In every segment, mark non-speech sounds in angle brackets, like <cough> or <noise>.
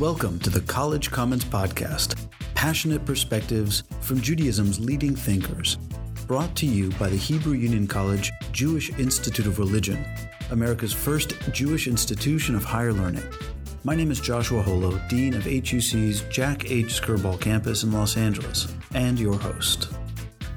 Welcome to the College Commons Podcast, passionate perspectives from Judaism's leading thinkers. Brought to you by the Hebrew Union College Jewish Institute of Religion, America's first Jewish institution of higher learning. My name is Joshua Holo, Dean of HUC's Jack H. Skirball campus in Los Angeles, and your host.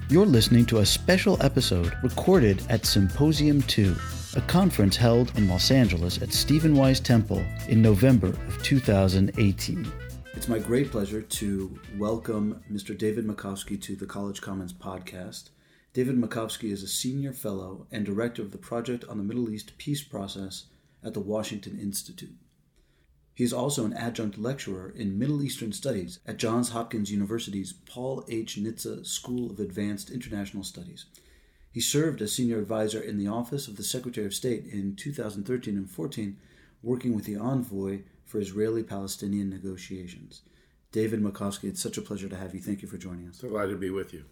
You're listening to a special episode recorded at Symposium 2, a conference held in Los Angeles at Stephen Wise Temple in November of 2018. It's my great pleasure to welcome Mr. David Makovsky to the College Commons podcast. David Makovsky is a senior fellow and director of the Project on the Middle East Peace Process at the Washington Institute. He is also an adjunct lecturer in Middle Eastern Studies at Johns Hopkins University's Paul H. Nitze School of Advanced International Studies. He served as senior advisor in the Office of the Secretary of State in 2013 and 14, working with the envoy for Israeli Palestinian negotiations. David Makovsky, it's such a pleasure to have you. Thank you for joining us. Delighted to be with you.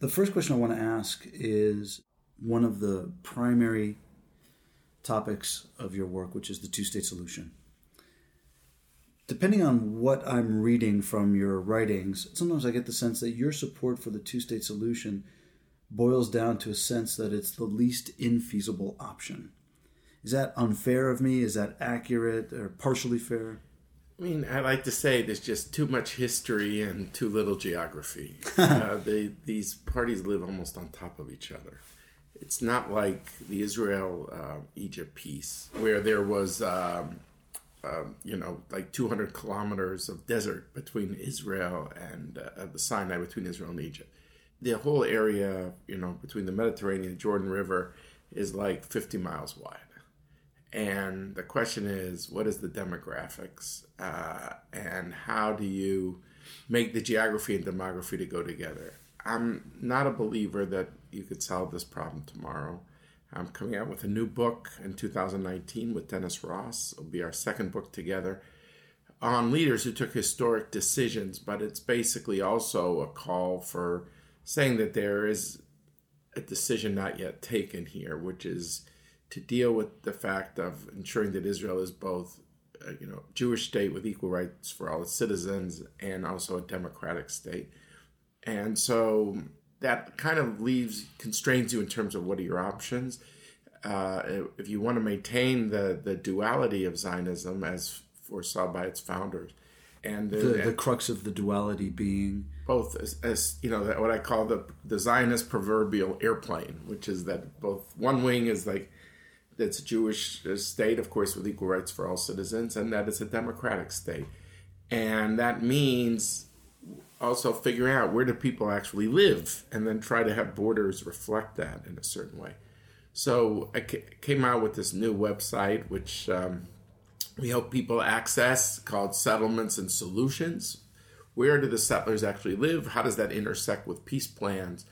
The first question I want to ask is one of the primary topics of your work, which is the two state solution. Depending on what I'm reading from your writings, sometimes I get the sense that your support for the two state solution boils down to a sense that it's the least infeasible option. Is that unfair of me? Is that accurate or partially fair? I mean, I like to say there's just too much history and too little geography. <laughs> uh, they, these parties live almost on top of each other. It's not like the Israel uh, Egypt peace, where there was, um, um, you know, like 200 kilometers of desert between Israel and uh, the Sinai, between Israel and Egypt the whole area, you know, between the Mediterranean and Jordan River is like 50 miles wide. And the question is, what is the demographics? Uh, and how do you make the geography and demography to go together? I'm not a believer that you could solve this problem tomorrow. I'm coming out with a new book in 2019 with Dennis Ross. It'll be our second book together on leaders who took historic decisions, but it's basically also a call for saying that there is a decision not yet taken here, which is to deal with the fact of ensuring that Israel is both, a, you know, Jewish state with equal rights for all its citizens and also a democratic state. And so that kind of leaves constrains you in terms of what are your options. Uh, if you want to maintain the the duality of Zionism as foresaw by its founders, and the, the, the crux of the duality being both as, as you know what I call the the Zionist proverbial airplane, which is that both one wing is like it's a Jewish state, of course, with equal rights for all citizens, and that it's a democratic state, and that means also figuring out where do people actually live, and then try to have borders reflect that in a certain way. So I came out with this new website, which um, we help people access called Settlements and Solutions. Where do the settlers actually live? How does that intersect with peace plans?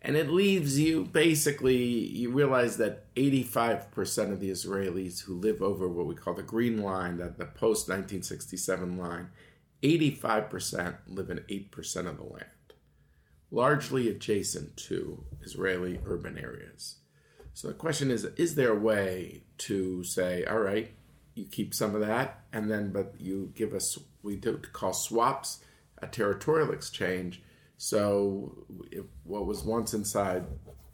And it leaves you basically, you realize that 85% of the Israelis who live over what we call the Green Line, that the post 1967 line, 85% live in 8% of the land, largely adjacent to Israeli urban areas. So the question is is there a way to say, all right, you keep some of that, and then but you give us we do call swaps a territorial exchange. So what was once inside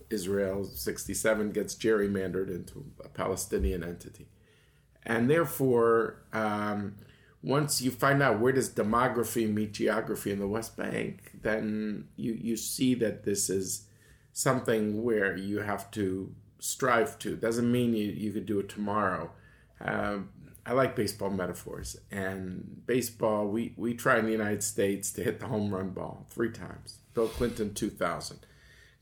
Israel, 67 gets gerrymandered into a Palestinian entity, and therefore. Um, once you find out where does demography meet geography in the West Bank, then you, you see that this is something where you have to strive to. Doesn't mean you, you could do it tomorrow, um, I like baseball metaphors. And baseball, we, we try in the United States to hit the home run ball three times. Bill Clinton, 2000.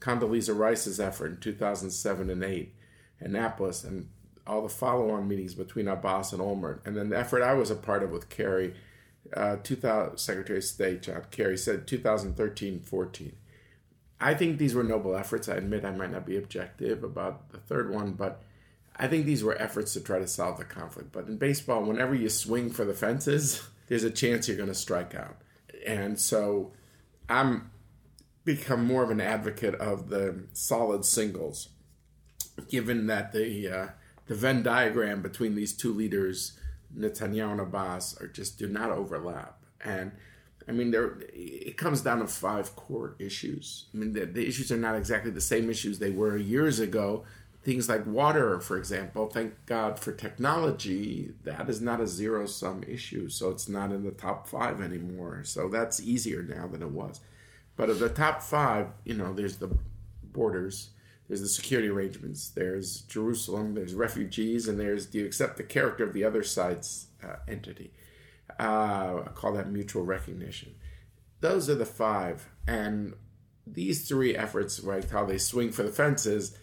Condoleezza Rice's effort in 2007 and 8. Annapolis and all the follow-on meetings between Abbas and Olmert. And then the effort I was a part of with Kerry, uh, 2000, Secretary of State John Kerry said 2013-14. I think these were noble efforts. I admit I might not be objective about the third one, but I think these were efforts to try to solve the conflict. But in baseball, whenever you swing for the fences, <laughs> there's a chance you're going to strike out. And so I'm become more of an advocate of the solid singles, given that the uh, the Venn diagram between these two leaders Netanyahu and Abbas are just do not overlap. And I mean, there it comes down to five core issues. I mean, the, the issues are not exactly the same issues they were years ago. Things like water, for example, thank God for technology, that is not a zero sum issue. So it's not in the top five anymore. So that's easier now than it was. But of the top five, you know, there's the borders, there's the security arrangements, there's Jerusalem, there's refugees, and there's do you accept the character of the other side's uh, entity? Uh, I call that mutual recognition. Those are the five, and these three efforts, right, how they swing for the fences,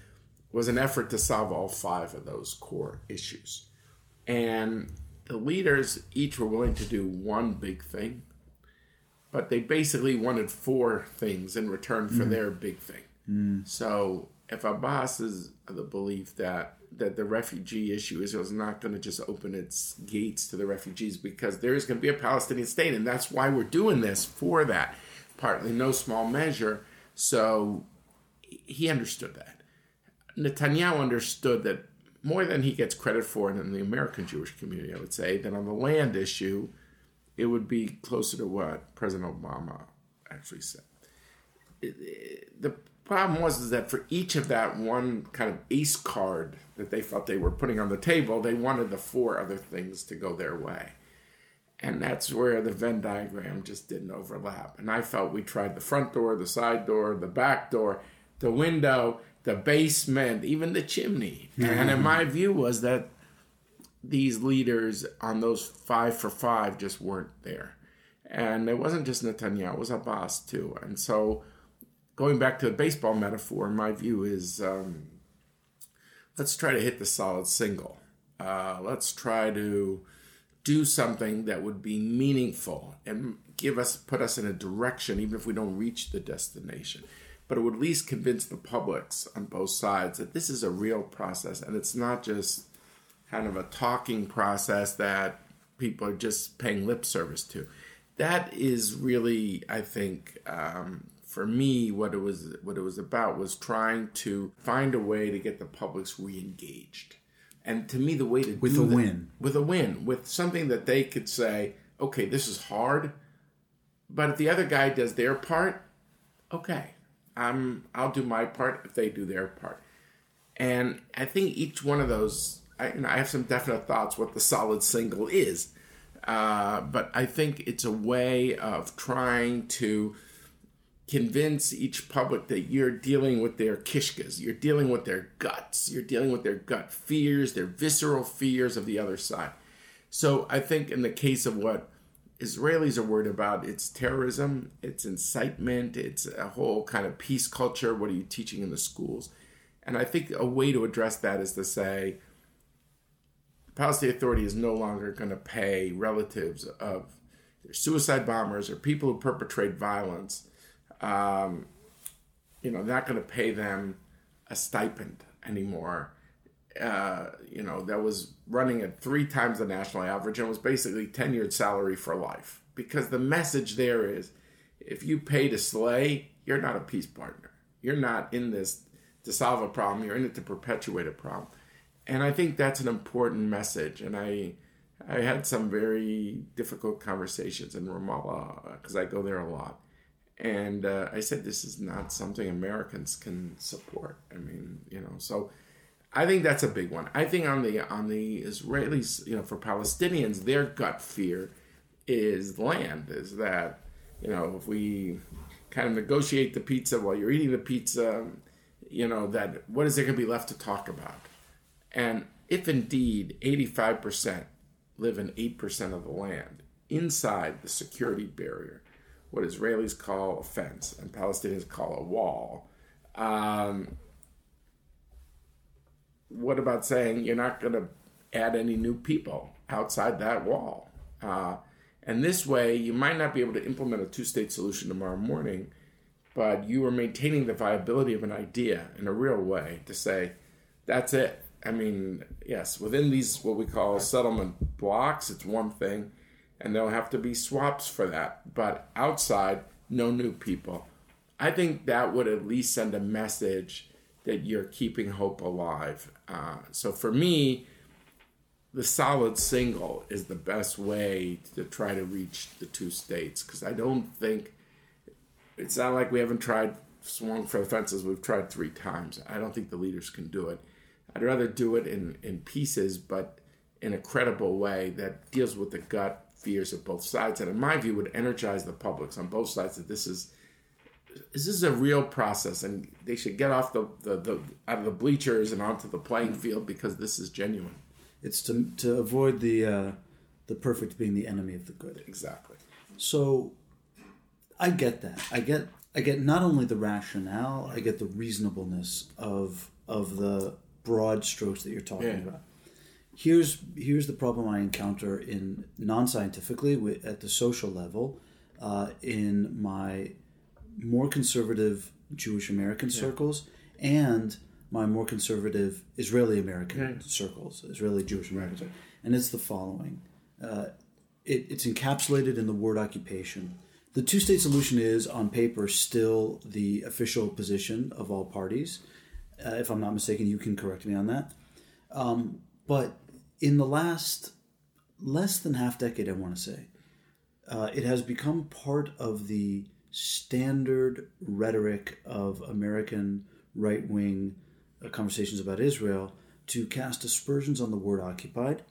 was an effort to solve all five of those core issues. And the leaders each were willing to do one big thing, but they basically wanted four things in return for mm. their big thing. Mm. So if Abbas is the belief that that the refugee issue Israel is not going to just open its gates to the refugees because there is going to be a Palestinian state, and that's why we're doing this for that, partly no small measure. So he understood that. Netanyahu understood that more than he gets credit for in the American Jewish community, I would say, that on the land issue, it would be closer to what President Obama actually said. The problem was is that for each of that one kind of ace card that they felt they were putting on the table, they wanted the four other things to go their way. And that's where the Venn diagram just didn't overlap. And I felt we tried the front door, the side door, the back door, the window, the basement, even the chimney. And in my view was that these leaders on those five for five just weren't there. And it wasn't just Netanyahu, it was Abbas too. And so going back to the baseball metaphor, my view is um, let's try to hit the solid single. Uh, let's try to do something that would be meaningful and give us put us in a direction even if we don't reach the destination but it would at least convince the publics on both sides that this is a real process and it's not just kind of a talking process that people are just paying lip service to. That is really i think um, for me, what it was what it was about was trying to find a way to get the publics re-engaged. And to me, the way to with a that, win, with a win, with something that they could say, okay, this is hard, but if the other guy does their part, okay, I'm I'll do my part if they do their part. And I think each one of those, I, you know, I have some definite thoughts what the solid single is, uh, but I think it's a way of trying to convince each public that you're dealing with their kishkas, you're dealing with their guts, you're dealing with their gut fears, their visceral fears of the other side. So I think in the case of what Israelis are worried about, it's terrorism, it's incitement, it's a whole kind of peace culture. What are you teaching in the schools? And I think a way to address that is to say, the Palestinian Authority is no longer going to pay relatives of suicide bombers or people who perpetrate violence um, you know, not going to pay them a stipend anymore. Uh, you know, that was running at three times the national average and was basically tenured salary for life. Because the message there is if you pay to slay, you're not a peace partner. You're not in this to solve a problem, you're in it to perpetuate a problem. And I think that's an important message. And I, I had some very difficult conversations in Ramallah because I go there a lot. And uh, I said, this is not something Americans can support. I mean, you know, so I think that's a big one. I think on the on the Israelis, you know, for Palestinians, their gut fear is land. Is that you know if we kind of negotiate the pizza while you're eating the pizza, you know that what is there going to be left to talk about? And if indeed 85% live in 8% of the land inside the security barrier, what Israelis call a fence and Palestinians call a wall. Um, what about saying you're not going to add any new people outside that wall? Uh, and this way, you might not be able to implement a two state solution tomorrow morning, but you are maintaining the viability of an idea in a real way to say, that's it. I mean, yes, within these, what we call settlement blocks, it's one thing and there'll have to be swaps for that. But outside, no new people. I think that would at least send a message that you're keeping hope alive. Uh, so for me, the solid single is the best way to try to reach the two states because I don't think it's not like we haven't tried swung for the fences. We've tried three times. I don't think the leaders can do it. I'd rather do it in, in pieces, but in a credible way that deals with the gut fears of both sides, and in my view, would energize the publics on both sides that this is this is a real process, and they should get off the, the, the out of the bleachers and onto the playing field because this is genuine. It's to to avoid the uh, the perfect being the enemy of the good. Exactly. So I get that. I get I get not only the rationale, I get the reasonableness of of the broad strokes that you're talking Yeah. about. Here's here's the problem I encounter in non-scientifically wi- at the social level, uh, in my more conservative Jewish American circles and my more conservative Israeli American circles, Israeli Jewish American circles, and it's the following. Uh, it, it's encapsulated in the word occupation. The two state solution is, on paper, still the official position of all parties. Uh, if I'm not mistaken, you can correct me on that. Um, but in the last less than half decade, I want to say, uh, it has become part of the standard rhetoric of American right wing conversations about Israel to cast aspersions on the word occupied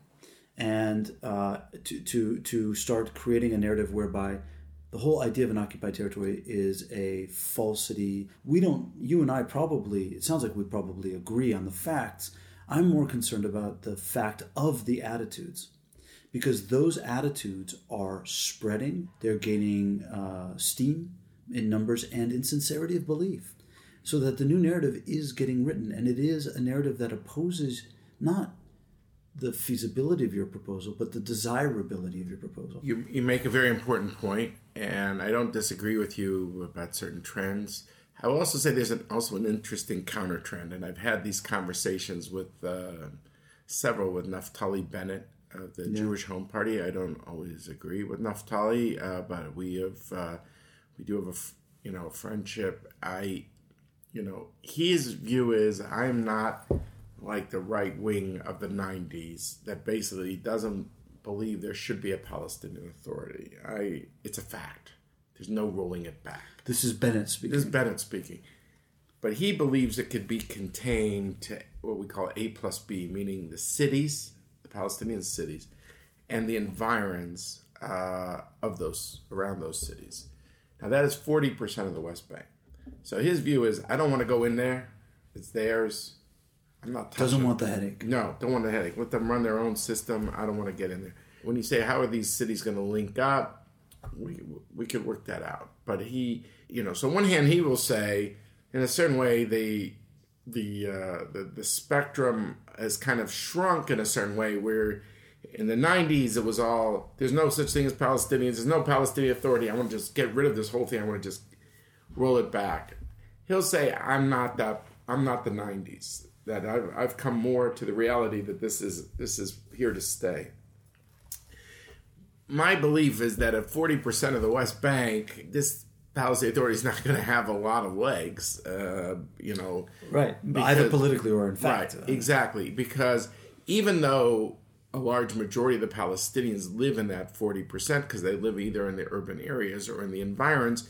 and uh, to, to, to start creating a narrative whereby the whole idea of an occupied territory is a falsity. We don't, you and I probably, it sounds like we probably agree on the facts. I'm more concerned about the fact of the attitudes because those attitudes are spreading, they're gaining uh, steam in numbers and in sincerity of belief. So that the new narrative is getting written, and it is a narrative that opposes not the feasibility of your proposal, but the desirability of your proposal. You, you make a very important point, and I don't disagree with you about certain trends. I will also say there's an, also an interesting counter trend, and I've had these conversations with uh, several with Naftali Bennett of the Jewish Home Party. I don't always agree with Naftali, uh, but we have uh, we do have a you know friendship. I you know his view is I'm not like the right wing of the 90s that basically doesn't believe there should be a Palestinian Authority. I it's a fact. There's no rolling it back. This is Bennett speaking. This is Bennett speaking. But he believes it could be contained to what we call A plus B, meaning the cities, Palestinian cities, and the environs uh, of those around those cities. Now that is forty percent of the West Bank. So his view is, I don't want to go in there. It's theirs. I'm not Doesn't want the headache. No, don't want the headache. Let them run their own system. I don't want to get in there. When you say how are these cities going to link up, we we could work that out. But he, you know, so on one hand he will say, in a certain way, the the uh, the the spectrum has kind of shrunk in a certain way. Where in the '90s it was all there's no such thing as Palestinians. There's no Palestinian Authority. I want to just get rid of this whole thing. I want to just roll it back. He'll say, I'm not that. I'm not the '90s. That I've, I've come more to the reality that this is this is here to stay. My belief is that at 40% of the West Bank, this Palestinian Authority is not going to have a lot of legs. Uh, you know, Right. Either politically or in fact. Right, exactly. Because even though a large majority of the Palestinians live in that 40%, because they live either in the urban areas or in the environs,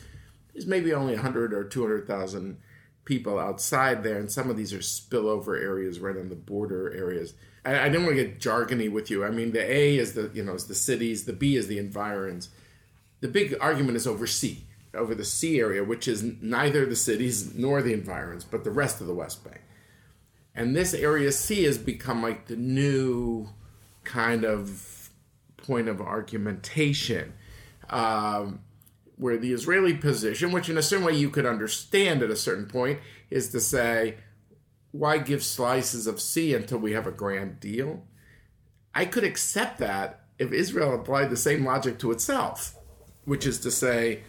there's maybe only 100 or 200,000 people outside there, and some of these are spillover areas right on the border areas. I, I didn't want to get jargony with you. I mean, the A is the you know is the cities, the B is the environs. The big argument is over C, over the C area, which is neither the cities nor the environs, but the rest of the West Bank. And this area C has become like the new kind of point of argumentation, um, where the Israeli position, which in a certain way you could understand at a certain point, is to say, why give slices of C until we have a grand deal? I could accept that if Israel applied the same logic to itself, which is to say,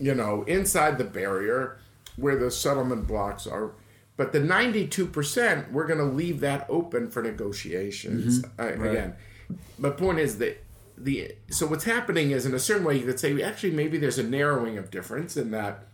you know, inside the barrier where the settlement blocks are. But the 92%, we're going to leave that open for negotiations. Uh, Again, my point is that the so what's happening is in a certain way you could say actually maybe there's a narrowing of difference in that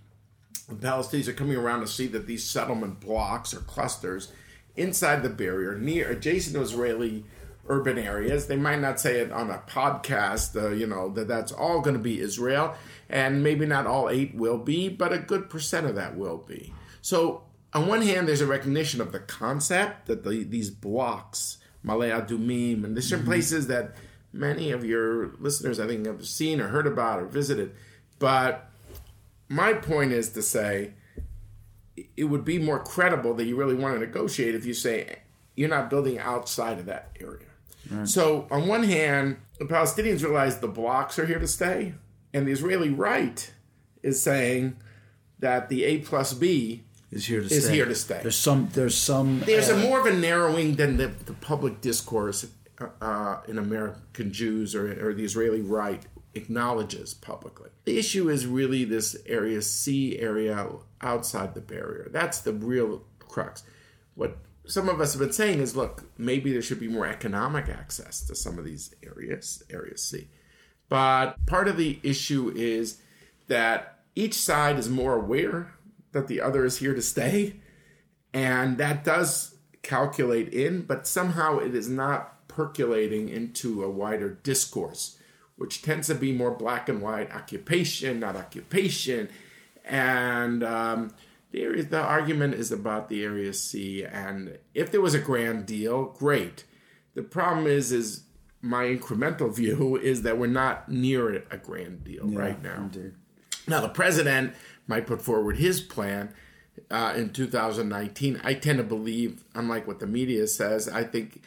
the Palestinians are coming around to see that these settlement blocks or clusters inside the barrier near adjacent to Israeli urban areas. They might not say it on a podcast, uh, you know, that that's all going to be Israel. And maybe not all eight will be, but a good percent of that will be. So, on one hand, there's a recognition of the concept that the, these blocks, Ma'ale Adumim, and there's certain mm-hmm. places that many of your listeners, I think, have seen or heard about or visited. But my point is to say it would be more credible that you really want to negotiate if you say you're not building outside of that area. Right. So, on one hand, the Palestinians realize the blocks are here to stay, and the Israeli right is saying that the A plus B is here to is stay. here to stay. There's some. There's some. There's uh, a more of a narrowing than the, the public discourse uh, uh, in American Jews or, or the Israeli right acknowledges publicly. The issue is really this area C area outside the barrier. That's the real crux. What some of us have been saying is look, maybe there should be more economic access to some of these areas, area C. But part of the issue is that each side is more aware that the other is here to stay. And that does calculate in, but somehow it is not percolating into a wider discourse which tends to be more black and white occupation, not occupation. And um, the, the argument is about the area C. And if there was a grand deal, great. The problem is, is my incremental <laughs> view is that we're not near a grand deal yeah, right now. Indeed. Now, the president might put forward his plan uh, in 2019. I tend to believe, unlike what the media says, I think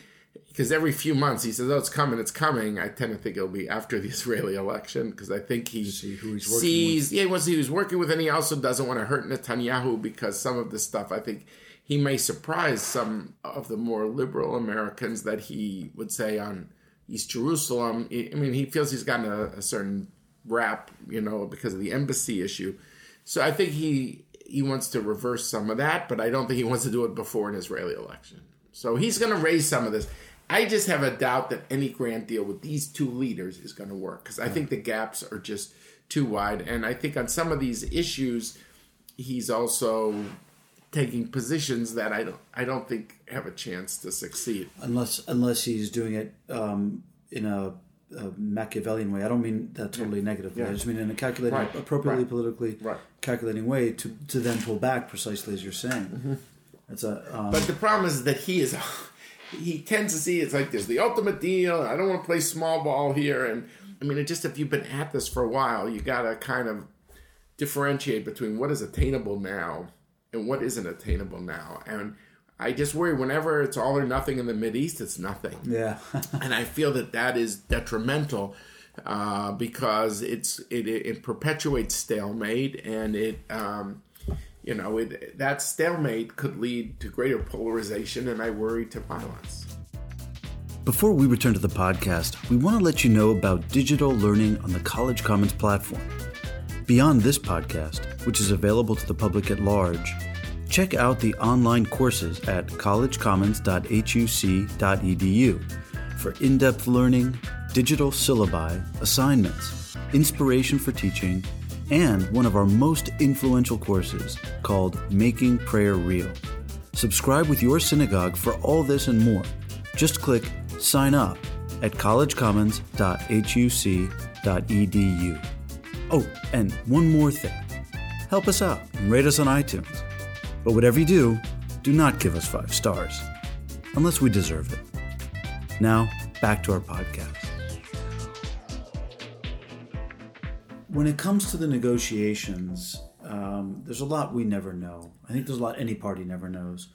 because every few months he says, "Oh, it's coming, it's coming." I tend to think it'll be after the <laughs> Israeli election because I think he sees, with. yeah, he was working with, and he also doesn't want to hurt Netanyahu because some of the stuff I think he may surprise some of the more liberal Americans that he would say on East Jerusalem. I mean, he feels he's gotten a, a certain rap, you know, because of the embassy issue. So I think he he wants to reverse some of that, but I don't think he wants to do it before an Israeli election. So he's going to raise some of this. I just have a doubt that any grand deal with these two leaders is going to work because I think the gaps are just too wide. And I think on some of these issues, he's also taking positions that I don't I don't think have a chance to succeed unless unless he's doing it um, in a, a, Machiavellian way. I don't mean that totally yeah. negatively. Yeah. I just mean in a calculating, right. appropriately right. politically right. calculating way to to then pull back precisely as you're saying. Mm-hmm. It's a. Um, but the problem is that he is. <laughs> He tends to see it's like there's the ultimate deal. I don't want to play small ball here, and I mean, it just if you've been at this for a while, you got to kind of differentiate between what is attainable now and what isn't attainable now. And I just worry whenever it's all or nothing in the Mid East, it's nothing. Yeah, <laughs> and I feel that that is detrimental uh, because it's it, it, perpetuates stalemate and it um, you know, it, that stalemate could lead to greater polarization, and I worry to violence. Before we return to the podcast, we want to let you know about digital learning on the College Commons platform. Beyond this podcast, which is available to the public at large, check out the online courses at collegecommons.huc.edu for in depth learning, digital syllabi, assignments, inspiration for teaching, and one of our most influential courses called Making Prayer Real. Subscribe with your synagogue for all this and more. Just click Sign Up at collegecommons.huc.edu. Oh, and one more thing help us out and rate us on iTunes. But whatever you do, do not give us five stars, unless we deserve it. Now, back to our podcast. When it comes to the negotiations, um, there's a lot we never know. I think there's a lot any party never knows,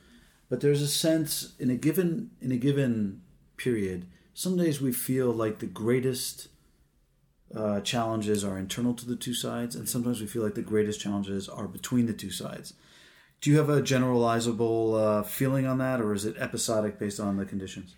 but there's a sense in a given in a given period. Some days we feel like the greatest uh, challenges are internal to the two sides, and sometimes we feel like the greatest challenges are between the two sides. Do you have a generalizable uh, feeling on that, or is it episodic based on the conditions?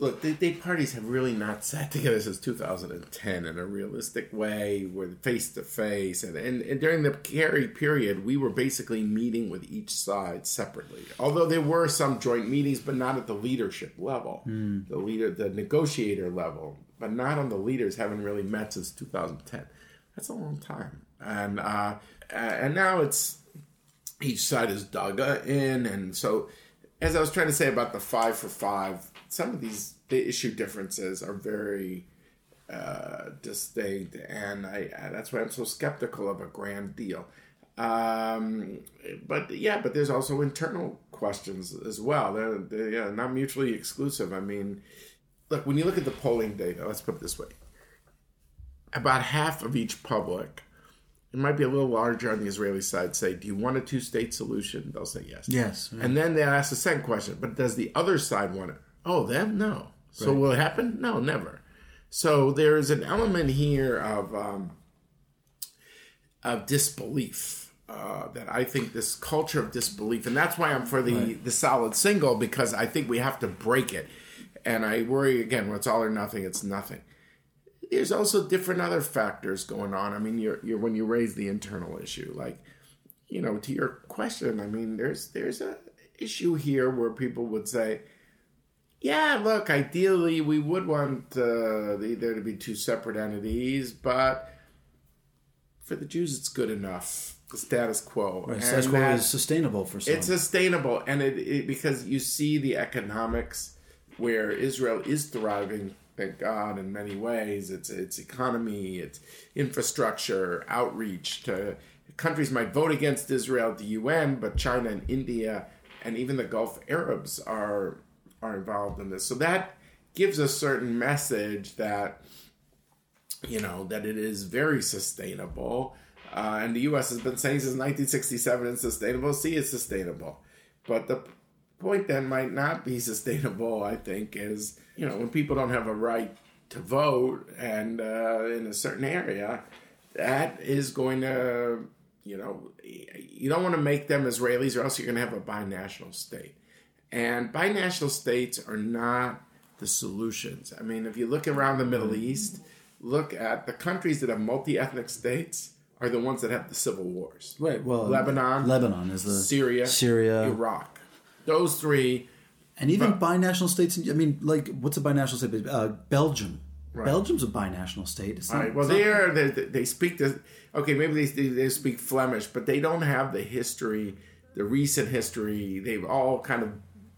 Look, the, parties have really not sat together since 2010 in a realistic way, with face to face, and and during the Kerry period, we were basically meeting with each side separately. Although there were some joint meetings, but not at the leadership level, mm. the leader, the negotiator level, but not on the leaders. Haven't really met since 2010. That's a long time, and uh, and now it's each side is dug in, and so as I was trying to say about the five for five some of these the issue differences are very uh, distinct, and I, I that's why I'm so skeptical of a grand deal. Um, but yeah, but there's also internal questions as well. They're, they're yeah, not mutually exclusive. I mean, look when you look at the polling data. Let's put it this way: about half of each public it might be a little larger on the Israeli side, say, Do you want a two state solution? They'll say yes. Yes. And then they ask the second question, But does the other side want it? Oh, them? No. So right. will it happen? No, never. So there is an element here of, um, of disbelief. Uh, that I think this culture of disbelief, and that's why I'm for the right. the solid single because I think we have to break it. And I worry again when it's all or nothing, it's nothing there's also different other factors going on. I mean, you're, you're when you raise the internal issue, like you know, to your question, I mean, there's there's a issue here where people would say, yeah, look, ideally we would want uh, there to be two separate entities, but for the Jews, it's good enough. The status quo, right, status quo is sustainable for some. It's sustainable, and it, it because you see the economics where Israel is thriving thank God, in many ways. It's its economy, its infrastructure, outreach to countries might vote against Israel at the UN, but China and India and even the Gulf Arabs are are involved in this. So that gives a certain message that you know that it is very sustainable. Uh, and the U.S. has been saying since 1967 it's sustainable. See, it's sustainable, but the point that might not be <laughs> sustainable, I think, is you know when people don't have a right to vote and uh, in a certain area, that is going to you know you don't want to make them Israelis or else you're going to have a binational state, and binational states are not the solutions. I mean, if you look around the Middle East, look at the countries that have multi-ethnic states are the ones that have the civil wars. Right. Well, Lebanon, Lebanon is the Syria, Syria, Iraq. Those three, and even but, binational states. I mean, like what's a binational state? Uh, Belgium. Right. Belgium's a binational state. It's not, right. Well, they are. They, they speak the. Okay, maybe they, they speak Flemish, but they don't have the history, the recent history. They've all kind of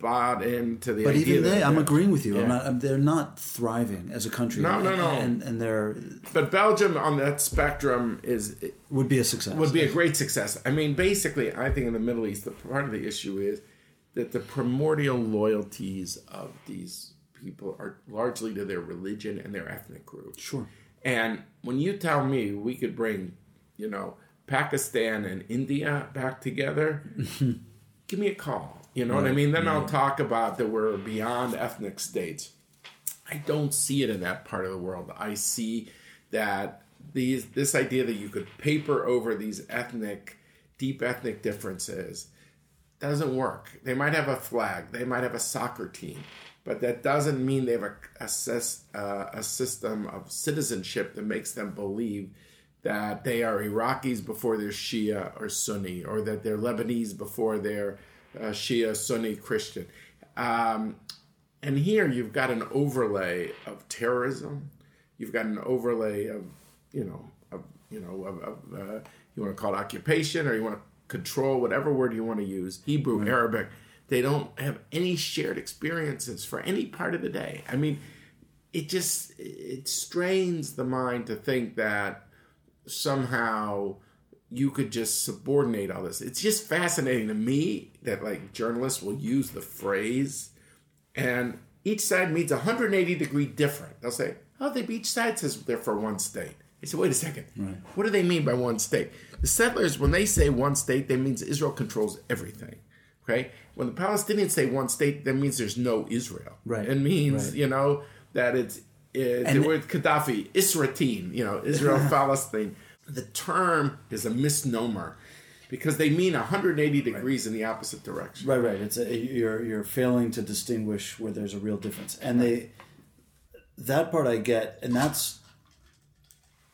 bought into the. But even they, I'm agreeing with you. Yeah. I'm not, they're not thriving as a country. No, no, no. And, and they're. But Belgium on that spectrum is would be a success. Would be a great success. I mean, basically, I think in the Middle East, the part of the issue is that the primordial loyalties of these people are largely to their religion and their ethnic group. Sure. And when you tell me we could bring, you know, Pakistan and India back together, <laughs> give me a call. You know right. what I mean? Then yeah. I'll talk about that we're beyond ethnic states. I don't see it in that part of the world. I see that these this idea that you could paper over these ethnic, deep ethnic differences doesn't work. They might have a flag, they might have a soccer team, but that doesn't mean they have a, a, uh, a system of citizenship that makes them believe that they are Iraqis before they're Shia or Sunni, or that they're Lebanese before they're uh, Shia, Sunni, Christian. Um, and here you've got an overlay of terrorism. You've got an overlay of, you know, of, you know, of, of uh, you want to call it occupation, or you want to control, whatever word you want to use, Hebrew, right. Arabic, they don't have any shared experiences for any part of the day. I mean, it just it strains the mind to think that somehow you could just subordinate all this. It's just fascinating to me that like journalists will use the phrase and each side means 180 degree different. They'll say, oh, they each side says they're for one state. I said, wait a second. Right. What do they mean by one state? The settlers, when they say one state, that means Israel controls everything. Okay? When the Palestinians say one state, that means there's no Israel. Right. It means, right. you know, that it's, it's the word Gaddafi, Isratin, you know, Israel, <laughs> Palestine. The term is a misnomer because they mean 180 degrees right. in the opposite direction. Right, right. It's a, you're you're failing to distinguish where there's a real difference, and they that part I get, and that's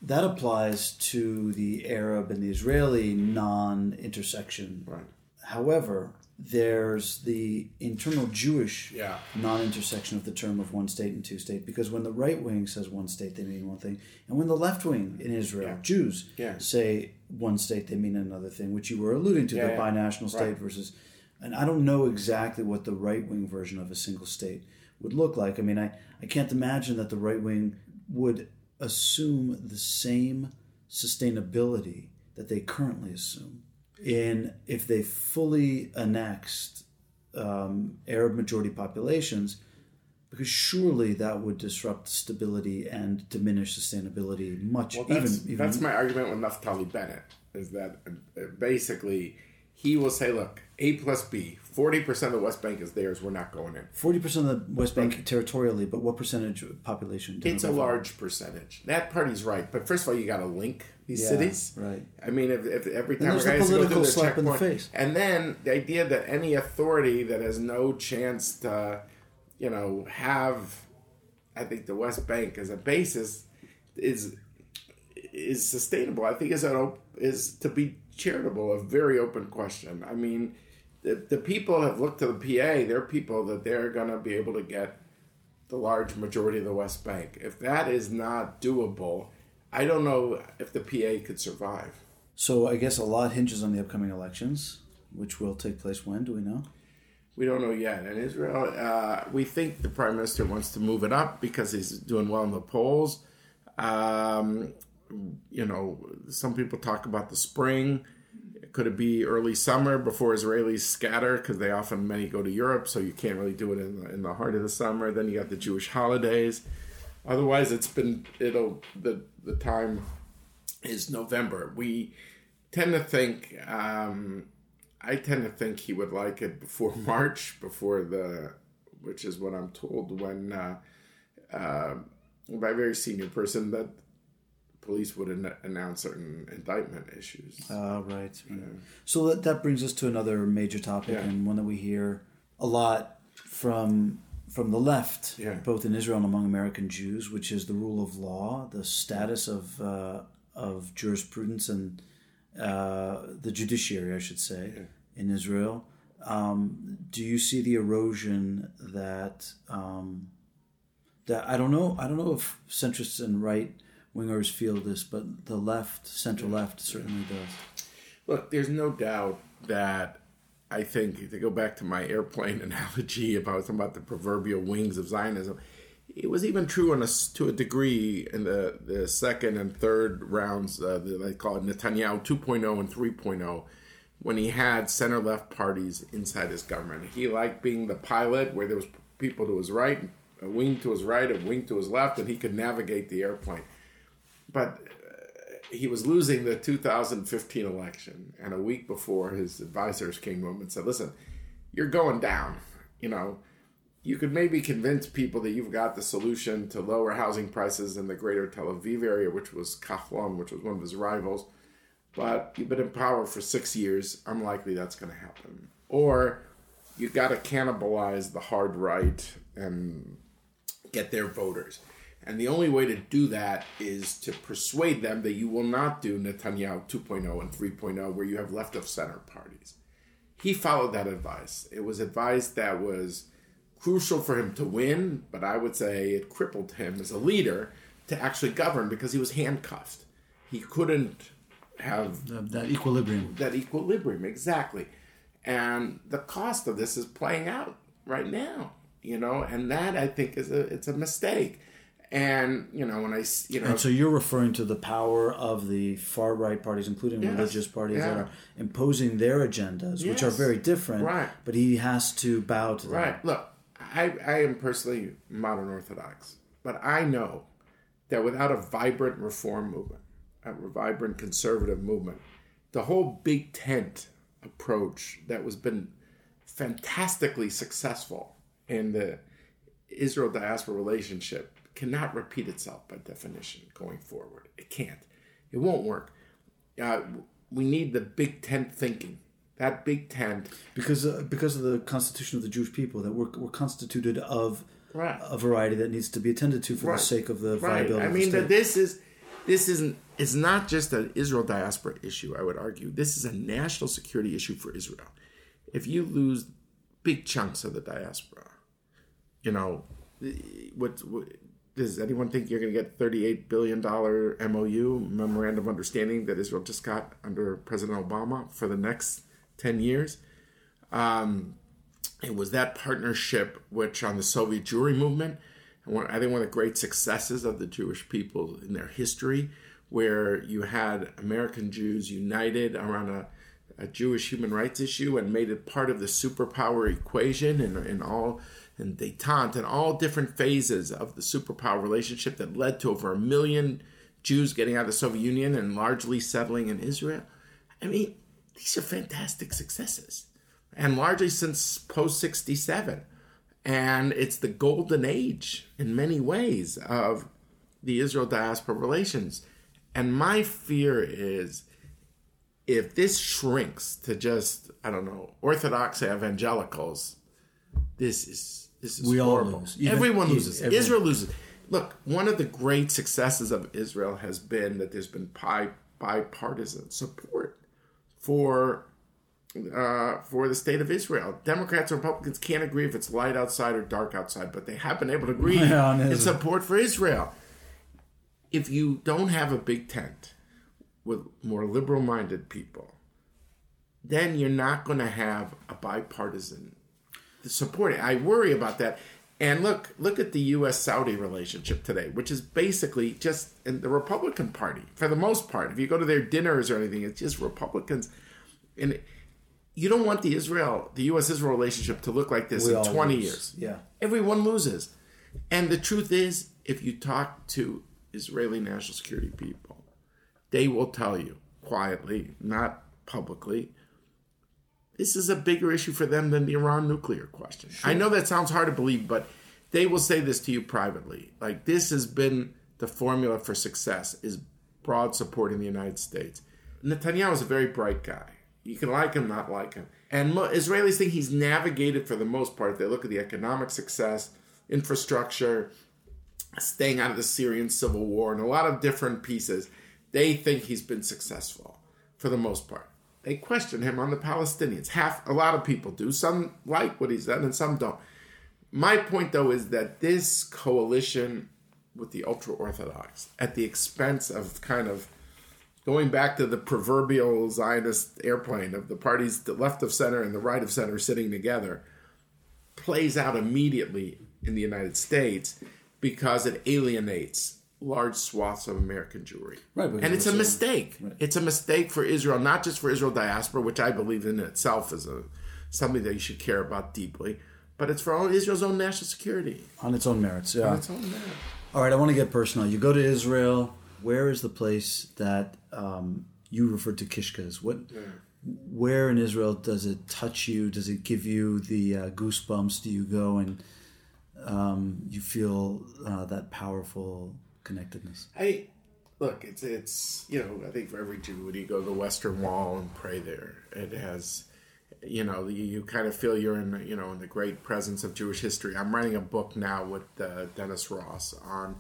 that applies to the Arab and the Israeli non intersection. Right. However, there's the internal Jewish yeah. non intersection of the term of one state and two state because when the right wing says one state, they mean one thing. And when the left wing in Israel, yeah. Jews, yeah. say one state, they mean another thing, which you were alluding to the binational state right. versus. And I don't know exactly what the right wing version of a single state would look like. I mean, I, I can't imagine that the right wing would assume the same sustainability that they currently assume in if they fully annexed um, Arab majority populations, because surely that would disrupt stability and diminish sustainability much. Well, that's, even, even that's my argument with Naftali Bennett is that uh, basically he will say, look, A plus B, 40% of the West Bank is theirs, we're not going in. Forty percent of the West Bank territorially, but what percentage of population? It's a large percentage. That party's right. But first of all, you got to link these Yeah, cities. right. I mean, if, if every time there's a guy the has to go through slap in the checkpoint, face. and then the idea that any authority that has no chance to, you know, have, I think the West Bank as a basis, is is sustainable. I think is an op- is to be charitable a very open question. I mean, the, the people have looked to the PA. They're people that they're going to be able to get the large majority of the West Bank. If that is not doable, I don't know if the PA could survive. So I guess a lot hinges on the upcoming elections, which will take place when? Do we know? We don't know yet. In Israel, uh, we think the prime minister wants to move it up because he's doing well in the polls. Um, you know, some people talk about the spring. Could it be early summer before Israelis scatter because they often many go to Europe, so you can't really do it in the, in the heart of the summer. Then you got the Jewish holidays. Otherwise, it's been it'll the the time is November. We tend to think. Um, I tend to think he would like it before <laughs> March, before the, which is what I'm told when, uh, uh, by a very senior person that police would an- announce certain indictment issues. Uh, right. right. So that, that brings us to another major topic Yeah. and one that we hear a lot from from the left, Yeah. both in Israel and among American Jews, which is the rule of law, the status of uh, of jurisprudence and uh, the judiciary, I should say, in Israel. Um, do you see the erosion that um, that I don't know? I don't know if centrists and right wingers feel this, but the left, center left, certainly does. Look, there's no doubt that I think to go back to my airplane <laughs> analogy about about the proverbial wings of Zionism, it was even true in a, to a degree in the, the second and third rounds. Uh, the, they call it Netanyahu 2.0 and 3.0, when he had center left parties inside his government. He liked being the pilot, where there was people to his right, a wing to his right, a wing to his left, and he could navigate the airplane. But uh, he was losing the 2015 election, and a week before, his advisors came to him and said, "Listen, you're going down. You know, you could maybe convince people that you've got the solution to lower housing prices in the greater Tel Aviv area, which was Kahlon, which was one of his rivals, but you've been in power for six years. Unlikely that's going to happen. Or you've got to cannibalize the hard right and get their voters." And the only way to do that is to persuade them that you will not do Netanyahu 2.0 and 3.0, where you have left of center parties. He followed that advice. It was advice that was crucial for him to win, but I would say it crippled him as a leader to actually govern because he was handcuffed. He couldn't have That, that equilibrium. that equilibrium exactly and the cost of this is playing out right now you know and that i think is a it's a mistake and you know when I you know And so you're referring to the power of the far right parties, including Yes, religious parties that are imposing their agendas, which are very different. right. But he has to bow to them. right look i i am personally modern orthodox but i know that without a vibrant reform movement a vibrant conservative movement the whole big tent approach that was been fantastically successful in the Israel diaspora relationship cannot repeat itself by definition going forward. It can't. It won't work. Uh, we need the big tent thinking. That big tent, Because uh, because of the constitution of the Jewish people that we're, we're constituted of Right. a variety that needs to be attended to for Right. the sake of the right? viability I of the mean, that this is this isn't. It's not just an Israel diaspora issue. I would argue this is a national security issue for Israel. If you lose big chunks of the diaspora, you know, what, what does anyone think you're going to get $38 billion MOU, Memorandum of Understanding, that Israel just got under President Obama for the next 10 years? Um, it was that partnership which on the Soviet Jewry movement, I think one of the great successes of the Jewish people in their history, where you had American Jews united around a, a Jewish human rights issue and made it part of the superpower equation in, in all and detente and all different phases of the superpower relationship that led to over a million Jews getting out of the Soviet Union and largely settling in Israel. I mean, these are fantastic successes. And largely since post 67. And it's the golden age in many ways of the Israel diaspora relations. And my fear is if this shrinks to just, I don't know, Orthodox evangelicals, this is this is we horrible. all lose. Even, everyone loses. Everyone. Israel loses. Look, one of the great successes of Israel has been that there's been bi- bipartisan support for uh, for the state of Israel. Democrats and Republicans can't agree if it's light outside or dark outside, but they have been able to agree <laughs> Yeah, in support for Israel. If you don't have a big tent with more liberal minded people, then you're not going to have a bipartisan support. It. I worry about that. And look, look at the U.S. Saudi relationship today, which is basically just in the Republican Party for the most part. If you go to their dinners or anything, it's just Republicans. And you don't want the Israel, the U.S. Israel relationship to look like this We in 20 lose. years. Yeah. Everyone loses. And the truth is, if you talk to Israeli national security people, they will tell you quietly, not publicly, this is a bigger issue for them than the Iran nuclear question. I know that sounds hard to believe, but they will say this to you privately. Like this has been the formula for success is broad support in the United States. Netanyahu is a very bright guy. You can like him, not like him. And Israelis think he's navigated for the most part. They look at the economic success, infrastructure, staying out of the Syrian civil war, and a lot of different pieces. They think he's been successful for the most part. They question him on the Palestinians. Half, a lot of people do. Some like what he's done, and some don't. My point, though, is that this coalition with the ultra orthodox, at the expense of kind of going back to the proverbial Zionist airplane of the parties, the left of center and the right of center sitting together, plays out immediately in the United States because it alienates large swaths of American Jewry. Right, and it's a so- mistake. It's a mistake for Israel, not just for Israel diaspora, which I believe in itself is a something that you should care about deeply, but it's for all Israel's own national security. on its own merits. Yeah. It's all that. All right, I want to get personal. You go to Israel. Where is the place that um, you referred to Kishkas? What? Where in Israel does it touch you? Does it give you the uh, goosebumps? Do you go and um, you feel uh, that powerful connectedness? I look, it's it's you know, I think for every Jew when you go to the Western Wall and pray there, it has you know, you, you kind of feel you're in you know in the great presence of Jewish history. I'm writing a book now with uh, Dennis Ross on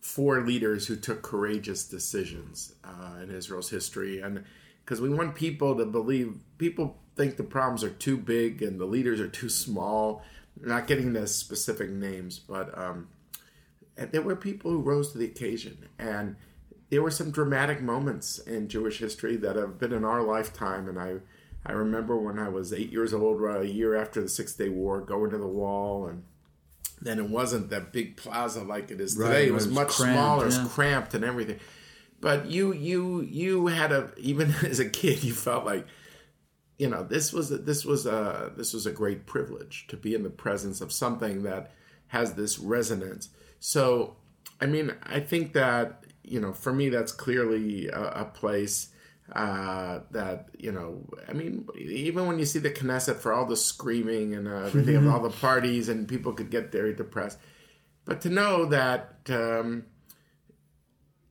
four leaders who took courageous decisions uh, in Israel's history, and because we want people to believe people think the problems are too big and the leaders are too small. Not getting the specific names, but um, there were people who rose to the occasion and there were some dramatic moments in jewish history that have been in our lifetime and i i remember when i was eight years old right, a year after the six day war going to the wall and then it wasn't that big plaza like it is Right, today. It was it was much cramped, smaller it was cramped and everything. But you you you had a even <laughs> as a kid you felt like you know this was a, this was a this was a great privilege to be in the presence of something that has this resonance so i mean i think that you know for me that's clearly a, a place uh, that you know i mean even when you see the knesset for all the screaming and uh, everything of <laughs> all the parties and people could get very depressed but to know that um,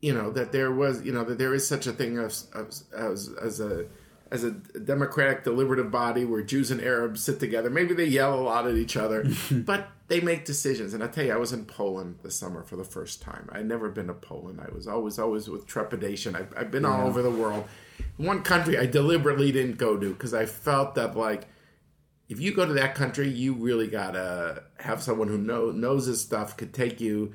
you know that there was you know that there is such a thing as as, as, as a as a democratic deliberative body where Jews and Arabs sit together. Maybe they yell a lot at each other, <laughs> but they make decisions. And I tell you, I was in Poland this summer for the first time. I'd never been to Poland. I was always always with trepidation. I've, I've been all over the world. One country I deliberately didn't go to because I felt that like if you go to that country, you really gotta have someone who know, knows his stuff, could take you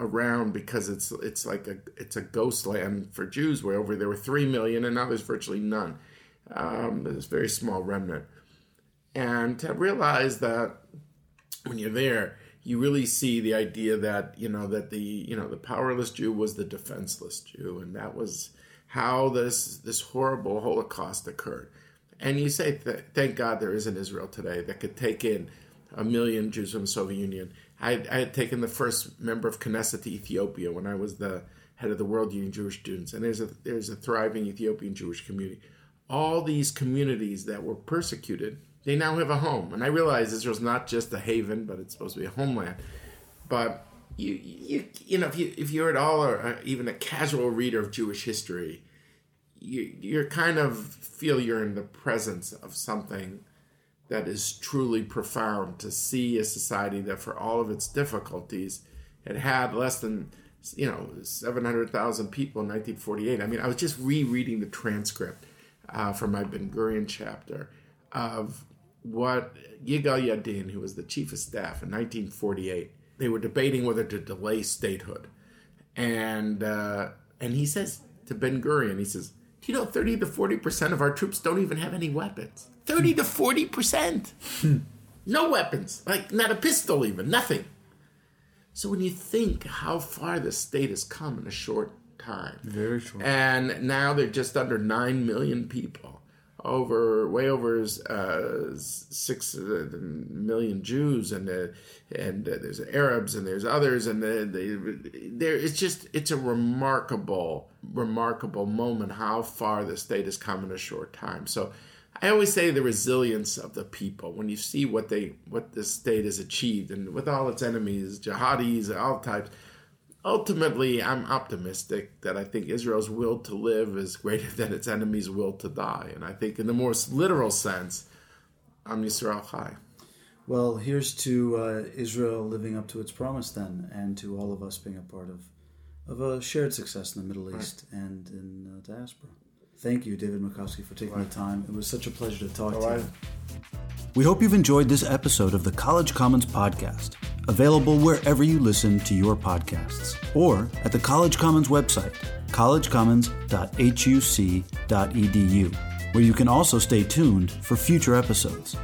around because it's it's like a it's a ghost land for Jews. Where over there were three million, and now there's virtually none. Um, there's a very small remnant. and to realize that when you're there, you really see the idea that you know that the you know the powerless Jew was the defenseless Jew, and that was how this this horrible Holocaust occurred. And you say, thank God there is an Israel today that could take in a million Jews from the Soviet Union. I, I had taken the first member of Knesset to Ethiopia when I was the head of the World Union Jewish Students, and there's a there's a thriving Ethiopian Jewish community. All these communities that were persecuted they now have a home. And I realize Israel's not just a haven, but it's supposed to be a homeland. But you, you, you know, if you if you're at all or even a casual reader of Jewish history, you you're kind of feel you're in the presence of something that is truly profound. To see a society that, for all of its difficulties, had had less than you know 700,000 people in 1948. I mean, I was just rereading the transcript uh, from my Ben Gurion chapter of what Yigal Yadin, who was the chief of staff in 1948, they were debating whether to delay statehood, and uh, and he says to Ben Gurion, he says, "Do you know 30 to 40 percent of our troops don't even have any weapons? 30 to 40 percent, no weapons, like not a pistol, even nothing." So when you think how far the state has come in a short time, very short, and now they're just under nine million people over way over uh, six uh, Jews and uh, and uh, there's Arabs and there's others and they, there it's just it's a remarkable remarkable moment how far the state has come in a short time. So I always say the resilience of the people when you see what they what the state has achieved and with all its enemies, jihadis, all types ultimately, I'm optimistic that I think Israel's will to live is greater <laughs> than its enemies' will to die. And I think, in the most literal sense, Am Yisrael Chai. Well, here's to uh, Israel living up to its promise then, and to all of us being a part of, of a shared success in the Middle East right. and in uh, diaspora. Thank you, David Makovsky, for taking right. the time. It was such a pleasure to talk to you. We hope you've enjoyed this episode of the College Commons Podcast available wherever you listen to your podcasts, or at the College Commons website, collegecommons.huc.edu, where you can also stay tuned for future episodes.